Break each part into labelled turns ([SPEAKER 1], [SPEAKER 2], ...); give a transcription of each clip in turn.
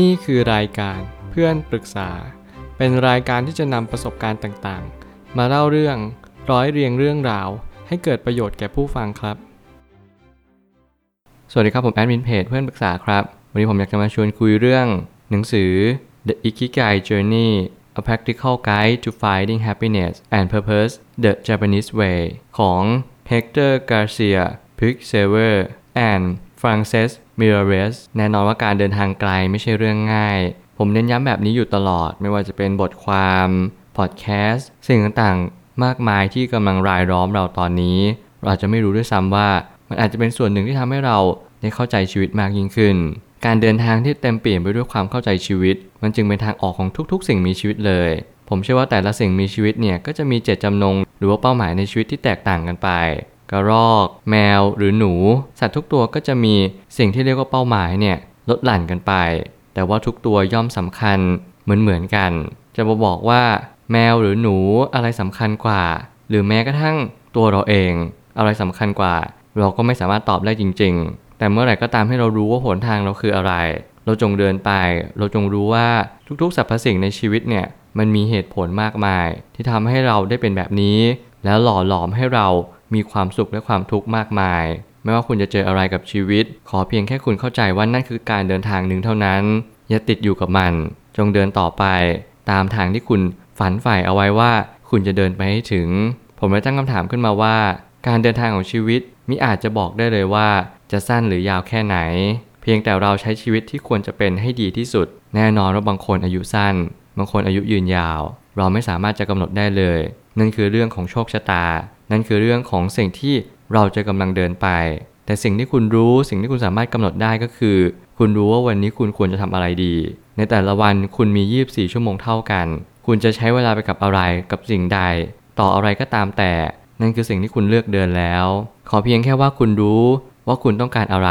[SPEAKER 1] นี่คือรายการเพื่อนปรึกษา เป็นรายการที่จะนำประสบการณ์ต่างๆ มาเล่าเรื่องร้อยเรียงเรื่องราว ให้เกิดประโยชน์แก่ผู้ฟังครับ สวัสดีครับผมแอดมินเพจเพื่อนปรึกษาครับ วันนี้ผมอยากจะมาชวนคุยเรื่อง หนังสือ The Ikigai Journey A Practical Guide to Finding Happiness and Purpose The Japanese Way ของ Hector Garcia p i x s e v e r and Frances Miralles แน่นอนว่าการเดินทางไกลไม่ใช่เรื่องง่าย ผมเน้นย้ำแบบนี้อยู่ตลอด ไม่ว่าจะเป็นบทความพอดแคสต์สิ่งต่างๆ มากมายที่กำลังรายล้อมเราตอนนี้ เราอาจจะไม่รู้ด้วยซ้ำว่า มันอาจจะเป็นส่วนหนึ่งที่ทำให้เราได้เข้าใจชีวิตมากยิ่งขึ้น การเดินทางที่เต็มเปลี่ยนไปด้วยความเข้าใจชีวิต มันจึงเป็นทางออกของทุกๆ สิ่งมีชีวิตเลย ผมเชื่อว่าแต่ละสิ่งมีชีวิตเนี่ยก็จะมีเจตจำนง หรือว่าเป้าหมายในชีวิตที่แตกต่างกันไป กระรอก แมวหรือหนู สัตว์ทุกตัวก็จะมีสิ่งที่เรียกว่าเป้าหมายเนี่ยลดหลั่นกันไป แต่ว่าทุกตัวย่อมสำคัญเหมือนเหมือนกัน จะมาบอกว่า แมวหรือหนูอะไรสำคัญกว่า หรือแม้กระทั่งตัวเราเอง อะไรสำคัญกว่า เราก็ไม่สามารถตอบได้จริง ๆ แต่เมื่อไหร่ก็ตามให้เรารู้ว่าหนทางเราคืออะไร เราจงเดินไป เราจงรู้ว่าทุกๆสรรพสิ่งในชีวิตเนี่ยมันมีเหตุผลมากมาย ที่ทำให้เราได้เป็นแบบนี้ แล้วหล่อหลอมให้เรา มีความสุขและความทุกข์มากมาย ไม่ว่าคุณจะเจออะไรกับชีวิต ขอเพียงแค่คุณเข้าใจว่านั่นคือการเดินทางหนึ่งเท่านั้น อย่าติดอยู่กับมัน จงเดินต่อไป ตามทางที่คุณฝันใฝ่เอาไว้ว่าคุณจะเดินไปให้ถึง ผมเลยตั้งคำถามขึ้นมาว่า การเดินทางของชีวิตมิอาจจะบอกได้เลยว่า จะสั้นหรือยาวแค่ไหน เพียงแต่เราใช้ชีวิตที่ควรจะเป็นให้ดีที่สุด แน่นอนว่าบางคนอายุสั้น บางคนอายุยืนยาว เราไม่สามารถจะกำหนดได้เลย นั่นคือเรื่องของโชคชะตา นั่นคือเรื่องของสิ่งที่เราจะกำลังเดินไป แต่สิ่งที่คุณรู้สิ่งที่คุณสามารถกำหนดได้ก็คือ คุณรู้ว่าวันนี้คุณควรจะทำอะไรดี ในแต่ละวันคุณมี 24 ชั่วโมงเท่ากัน คุณจะใช้เวลาไปกับอะไรกับสิ่งใด ต่ออะไรก็ตามแต่ นั่นคือสิ่งที่คุณเลือกเดินแล้ว ขอเพียงแค่ว่าคุณรู้ว่าคุณต้องการอะไร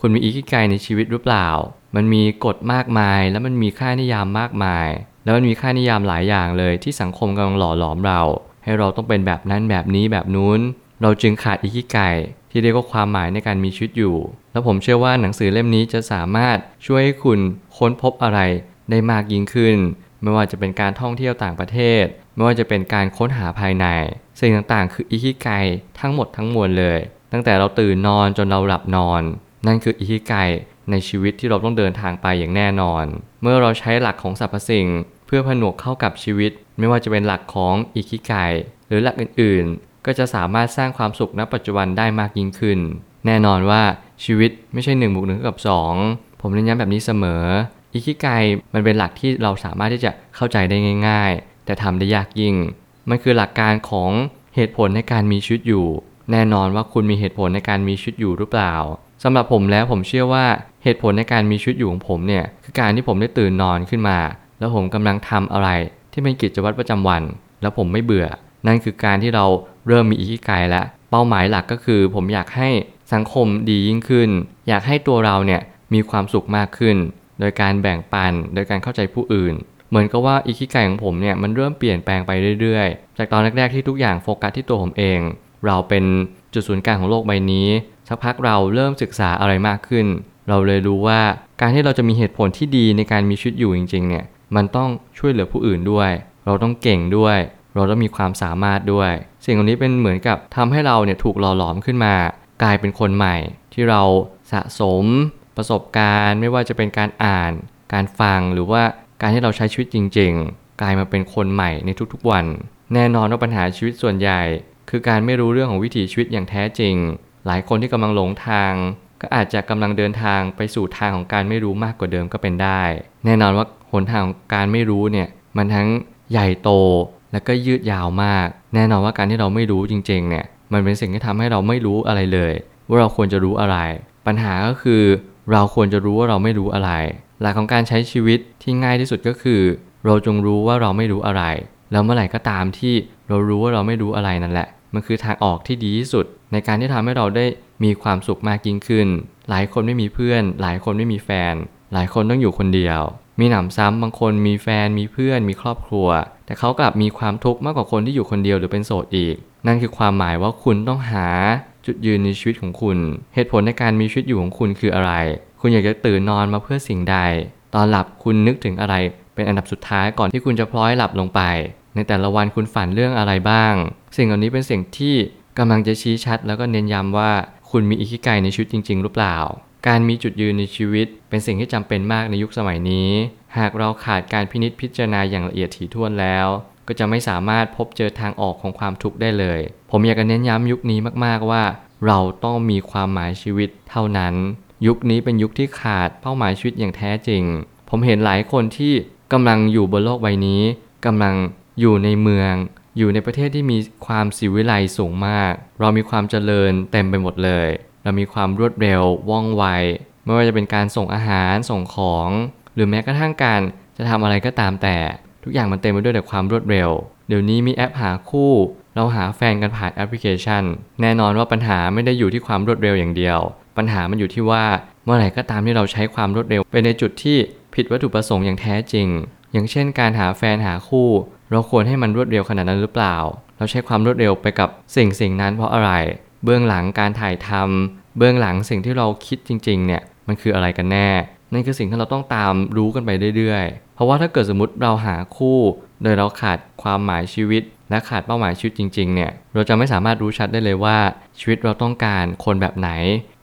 [SPEAKER 1] คุณมีอิคิไกในชีวิตหรือเปล่า มันมีกฎมากมาย แล้วมันมีค่านิยามมากมาย แล้วมันมีค่านิยามหลายอย่างเลยที่สังคมกำลังหล่อหลอมเรา ให้เราต้องเป็นแบบนั้นแบบนี้แบบนู้น เราจึงขาดอิคิไก่ที่เรียกว่าความหมายในการมีชีวิตอยู่ แล้วผมเชื่อว่าหนังสือเล่มนี้จะสามารถช่วยให้คุณค้นพบอะไรได้มากยิ่งขึ้น ไม่ว่าจะเป็นการท่องเที่ยวต่างประเทศ ไม่ว่าจะเป็นการค้นหาภายใน สิ่งต่างๆ คืออิคิไกทั้งหมดทั้งมวลเลย ตั้งแต่เราตื่นนอนจนเราหลับนอน นั่นคืออิคิไกในชีวิตที่เราต้องเดินทางไปอย่างแน่นอน เมื่อเราใช้หลักของสรรพสิ่ง พื่อผนวกเข้ากับชีวิต ไม่ว่าจะเป็นหลักของอิคิไกหรือหลักอื่นๆ ก็จะสามารถสร้างความสุขณปัจจุบันได้มากยิ่งขึ้น แน่นอนว่าชีวิตไม่ใช่1นบวกหนึ่งกับ 2 ผมเน้นย้ำแบบนี้เสมออิคิไกมันเป็นหลักที่เราสามารถที่จะเข้าใจได้ง่าย ๆ แต่ทำได้ยากยิ่ง มันคือหลักการของเหตุผลในการมีชีวิตอยู่ แน่นอนว่าคุณมีเหตุผลในการมีชีวิตอยู่หรือเปล่าสำหรับผมแล้วผมเชื่อว่าเหตุผลในการมีชีวิตอยู่ของผมเนี่ยคือการที่ผมได้ตื่นนอนขึ้นมา แล้วผมกำลังทำอะไรที่เป็นกิจวัตรประจำวัน แล้วผมไม่เบื่อ นั่นคือการที่เราเริ่มมีอิคิไกแล้ว เป้าหมายหลักก็คือ ผมอยากให้สังคมดียิ่งขึ้น อยากให้ตัวเราเนี่ยมีความสุขมากขึ้น โดยการแบ่งปัน โดยการเข้าใจผู้อื่น เหมือนกับว่าอิคิไกของผมเนี่ยมันเริ่มเปลี่ยนแปลงไปเรื่อยๆ จากตอนแรกๆที่ทุกอย่างโฟกัสที่ตัวผมเอง เราเป็นจุดศูนย์กลางของโลกใบนี้สักพักเราเริ่มศึกษาอะไรมากขึ้น เราเลยรู้ว่าการที่เราจะมีเหตุผลที่ดีในการมีชีวิตอยู่จริงๆเนี่ย มันต้องช่วยเหลือผู้อื่นด้วย เราต้องเก่งด้วย เราต้องมีความสามารถด้วย สิ่งเหล่านี้เป็นเหมือนกับทำให้เราเนี่ยถูกหล่อหลอมขึ้นมา กลายเป็นคนใหม่ ที่เราสะสมประสบการณ์ ไม่ว่าจะเป็นการอ่าน การฟังหรือว่าการที่เราใช้ชีวิตจริง ๆ กลายมาเป็นคนใหม่ในทุกๆวัน แน่นอนว่าปัญหาชีวิตส่วนใหญ่ คือการไม่รู้เรื่องของวิถีชีวิตอย่างแท้จริง หลายคนที่กำลังหลงทาง ก็อาจจะกำลังเดินทางไปสู่ทางของการไม่รู้มากกว่าเดิมก็เป็นได้ แน่นอนว่าหนทางของการไม่รู้เนี่ยมันทั้งใหญ่โตและก็ยืดยาวมาก แน่นอนว่าการที่เราไม่รู้จริงๆเนี่ยมันเป็นสิ่งที่ทำให้เราไม่รู้อะไรเลย ว่าเราควรจะรู้อะไร ปัญหาก็คือเราควรจะรู้ว่าเราไม่รู้อะไร หลักของการใช้ชีวิตที่ง่ายที่สุดก็คือ เราจงรู้ว่าเราไม่รู้อะไร แล้วเมื่อไหร่ก็ตามที่เรารู้ว่าเราไม่รู้อะไรนั่นแหละ มันคือทางออกที่ดีที่สุด ในการที่ทำให้เราได้ มีความสุขมากยิ่งขึ้น หลายคนไม่มีเพื่อน หลายคนไม่มีแฟน หลายคนต้องอยู่คนเดียว มีหนำซ้ำบางคนมีแฟนมีเพื่อนมีครอบครัว แต่เขากลับมีความทุกข์มากกว่าคนที่อยู่คนเดียวหรือเป็นโสดอีก นั่นคือความหมายว่าคุณต้องหาจุดยืนในชีวิตของคุณ เหตุผลในการมีชีวิตอยู่ของคุณคืออะไร คุณอยากจะตื่นนอนมาเพื่อสิ่งใด ตอนหลับคุณนึกถึงอะไร เป็นอันดับสุดท้ายก่อนที่คุณจะพลอยหลับลงไป ในแต่ละวันคุณฝันเรื่องอะไรบ้าง สิ่งเหล่านี้เป็นสิ่งที่ กำลังจะชี้ชัดแล้วก็เน้นย้ำว่าคุณมีอิคิไกในชีวิตจริง ๆ หรือเปล่า การมีจุดยืนในชีวิต เป็นสิ่งที่จำเป็นมากในยุคสมัยนี้ หากเราขาดการพินิจพิจารณาอย่างละเอียดถี่ถ้วนแล้ว ก็จะไม่สามารถพบเจอทางออกของความทุกข์ได้เลย ผมอยากจะเน้นย้ำยุคนี้มากๆว่า เราต้องมีความหมายชีวิตเท่านั้น ยุคนี้เป็นยุคที่ขาดเป้าหมายชีวิตอย่างแท้จริง ผมเห็นหลายคนที่กำลังอยู่บนโลกใบนี้กำลังอยู่ในเมือง อยู่ในประเทศที่มีความสิวิไลสูงมาก เรามีความเจริญเต็มไปหมดเลย เรามีความรวดเร็วว่องไว ไม่ว่าจะเป็นการส่งอาหารส่งของ หรือแม้กระทั่งการจะทำอะไรก็ตามแต่ ทุกอย่างมันเต็มไปด้วยแต่ความรวดเร็ว เดี๋ยวนี้มีแอปหาคู่ เราหาแฟนกันผ่านแอปพลิเคชัน แน่นอนว่าปัญหาไม่ได้อยู่ที่ความรวดเร็วอย่างเดียว ปัญหามันอยู่ที่ว่าเมื่อไหร่ก็ตามที่เราใช้ความรวดเร็วไปในจุดที่ผิดวัตถุประสงค์อย่างแท้จริง อย่างเช่นการหาแฟนหาคู่ เราควรให้มันรวดเร็วขนาดนั้นหรือเปล่า เราใช้ความรวดเร็วไปกับสิ่งสิ่งนั้นเพราะอะไร เบื้องหลังการถ่ายทำเบื้องหลังสิ่งที่เราคิดจริงๆ เนี่ยมันคืออะไรกันแน่ นั่นคือสิ่งที่เราต้องตามรู้กันไปเรื่อยๆ เพราะว่าถ้าเกิดสมมติเราหาคู่ โดยเราขาดความหมายชีวิต และขาดเป้าหมายชีวิตจริงๆเนี่ยเราจะไม่สามารถรู้ชัดได้เลยว่าชีวิตเราต้องการคนแบบไหน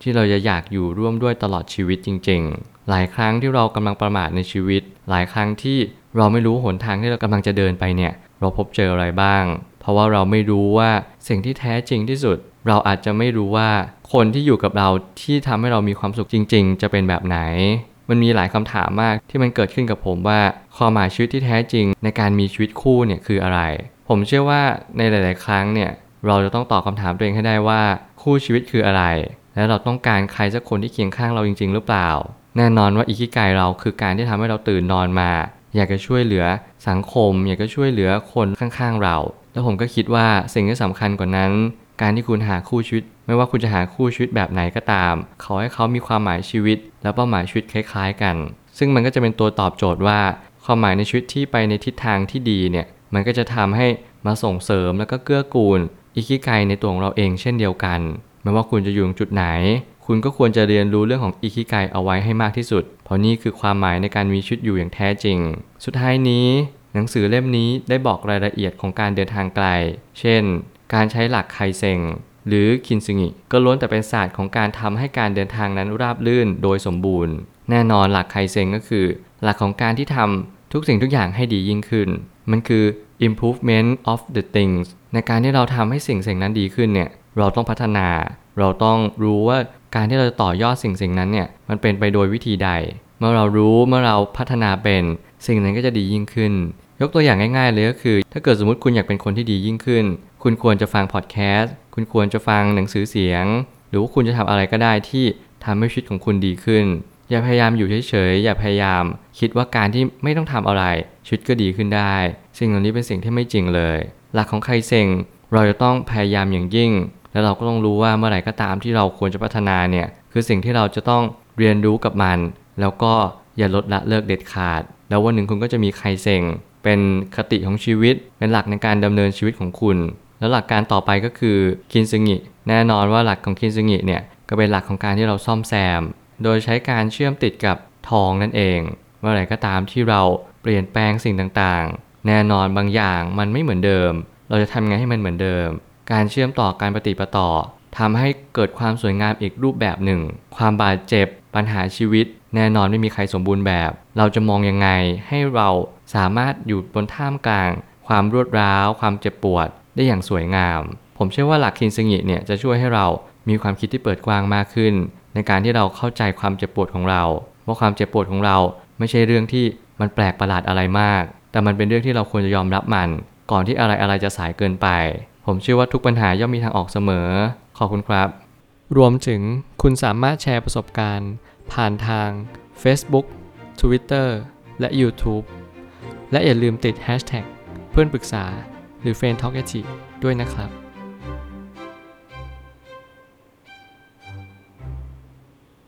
[SPEAKER 1] ที่เราจะอยากอยู่ร่วมด้วยตลอดชีวิตจริง ๆ หลายครั้งที่เรากำลังประมาทในชีวิต หลายครั้งที่เราไม่รู้หนทางที่เรากำลังจะเดินไปเนี่ยเราพบเจออะไรบ้าง เพราะว่าเราไม่รู้ว่าสิ่งที่แท้จริงที่สุด เราอาจจะไม่รู้ว่าคนที่อยู่กับเราที่ทำให้เรามีความสุขจริง ๆ จะเป็นแบบไหนมันมีหลายคำถามมากที่มันเกิดขึ้นกับผมว่าความหมายชีวิตที่แท้จริงในการมีชีวิตคู่เนี่ยคืออะไร ผมเชื่อว่าในหลาย ๆ ครั้งเนี่ยเราจะต้องตอบคำถามตัวเองให้ได้ว่าคู่ชีวิตคืออะไร และเราต้องการใครสักคนที่เคียงข้างเราจริง ๆ หรือเปล่า แน่นอนว่าอิคิไกเราคือการที่ทำให้เราตื่นนอนมา อยากจะช่วยเหลือสังคม อยากจะช่วยเหลือคนข้าง ๆ เรา แล้วผมก็คิดว่าสิ่งที่สำคัญกว่านั้น การที่คุณหาคู่ชีวิต ไม่ว่าคุณจะหาคู่ชีวิตแบบไหนก็ตาม ขอให้เขามีความหมายชีวิต และเป้าหมายชีวิตคล้าย ๆ กัน ซึ่งมันก็จะเป็นตัวตอบโจทย์ว่าความหมายในชีวิตที่ไปในทิศทางที่ดีเนี่ย มันก็จะทำให้มาส่งเสริมแล้วก็เกื้อกูลอิคิไกในตัวของเราเองเช่นเดียวกัน ไม่ว่าคุณจะอยู่จุดไหน คุณก็ควรจะเรียนรู้เรื่องของอิคิไกเอาไว้ให้มากที่สุด เพราะนี่คือความหมายในการมีชีวิตอยู่อย่างแท้จริง สุดท้ายนี้ หนังสือเล่มนี้ได้บอกรายละเอียดของการเดินทางไกล เช่น การใช้หลักไคเซงหรือคินซึงิก็ล้วนแต่เป็นศาสตร์ของการทำให้การเดินทางนั้นราบรื่นโดยสมบูรณ์ แน่นอนหลักไคเซงก็คือ หลักของการที่ทำทุกสิ่งทุกอย่างให้ดียิ่งขึ้น มันคือ improvement of the things ในการที่เราทำให้สิ่งสิ่งนั้นดีขึ้นเนี่ยเราต้องพัฒนา เราต้องรู้ว่าการที่เราจะต่อยอดสิ่งสิ่งนั้นเนี่ยมันเป็นไปโดยวิธีใด เมื่อเรารู้เมื่อเราพัฒนาเป็นสิ่งนั้นก็จะดียิ่งขึ้น ยกตัวอย่างง่ายๆเลยก็คือ ถ้าเกิดสมมติคุณอยากเป็นคนที่ดียิ่งขึ้น คุณควรจะฟังพอดแคสต์คุณควรจะฟังหนังสือเสียง หรือว่าคุณจะทำอะไรก็ได้ที่ทำให้ชีวิตของคุณดีขึ้น อย่าพยายามอยู่เฉยๆอย่าพยายาม คิดว่าการที่ไม่ต้องทำอะไร ชีวิตก็ดีขึ้นได้ สิ่งเหล่านี้เป็นสิ่งที่ไม่จริงเลย หลักของใครเซ็งเราจะต้องพยายามอย่างยิ่ง แล้วเราก็ต้องรู้ว่าเมื่อไหร่ก็ตามที่เราควรจะพัฒนาเนี่ยคือสิ่งที่เราจะต้องเรียนรู้กับมัน แล้วก็อย่าลดละเลิกเด็ดขาด แล้ววันหนึ่งคุณก็จะมีใครเซ็งเป็นคติของชีวิต เป็นหลักในการดำเนินชีวิตของคุณ แล้วหลักการต่อไปก็คือคินซึงิแน่นอนว่าหลักของคินซึงิเนี่ยก็เป็นหลักของการที่เราซ่อมแซม โดยใช้การเชื่อมติดกับทองนั่นเอง เมื่อไหร่ก็ตามที่เรา ปลี่ยนแปลงสิ่งต่างๆ แน่นอนบางอย่างมันไม่เหมือนเดิม เราจะทำไงให้มันเหมือนเดิม การเชื่อมต่อการปฏิปต่อทำให้เกิดความสวยงามอีกรูปแบบหนึ่ง ความบาดเจ็บ ปัญหาชีวิต แน่นอนไม่มีใครสมบูรณ์แบบ เราจะมองยังไงให้เราสามารถอยู่บนท่ามกลาง ความรวดร้าว ความเจ็บปวดได้อย่างสวยงาม ผมเชื่อว่าหลักคินซึงิเนี่ยจะช่วยให้เรามีความคิดที่เปิดกว้างมากขึ้น ในการที่เราเข้าใจความเจ็บปวดของเรา ว่าความเจ็บปวดของเราไม่ใช่เรื่องที่ มันแปลกประหลาดอะไรมาก แต่มันเป็นเรื่องที่เราควรจะยอมรับมัน ก่อนที่อะไรอะไรจะสายเกินไป ผมเชื่อว่าทุกปัญหาย่อมมีทางออกเสมอ ขอบคุณครับ รวมถึงคุณสามารถแชร์ประสบการณ์ ผ่านทาง Facebook Twitter และ YouTube และอย่าลืมติด Hashtag เพื่อนปรึกษาหรือ f r ร e n d Talk ด้วยนะครับ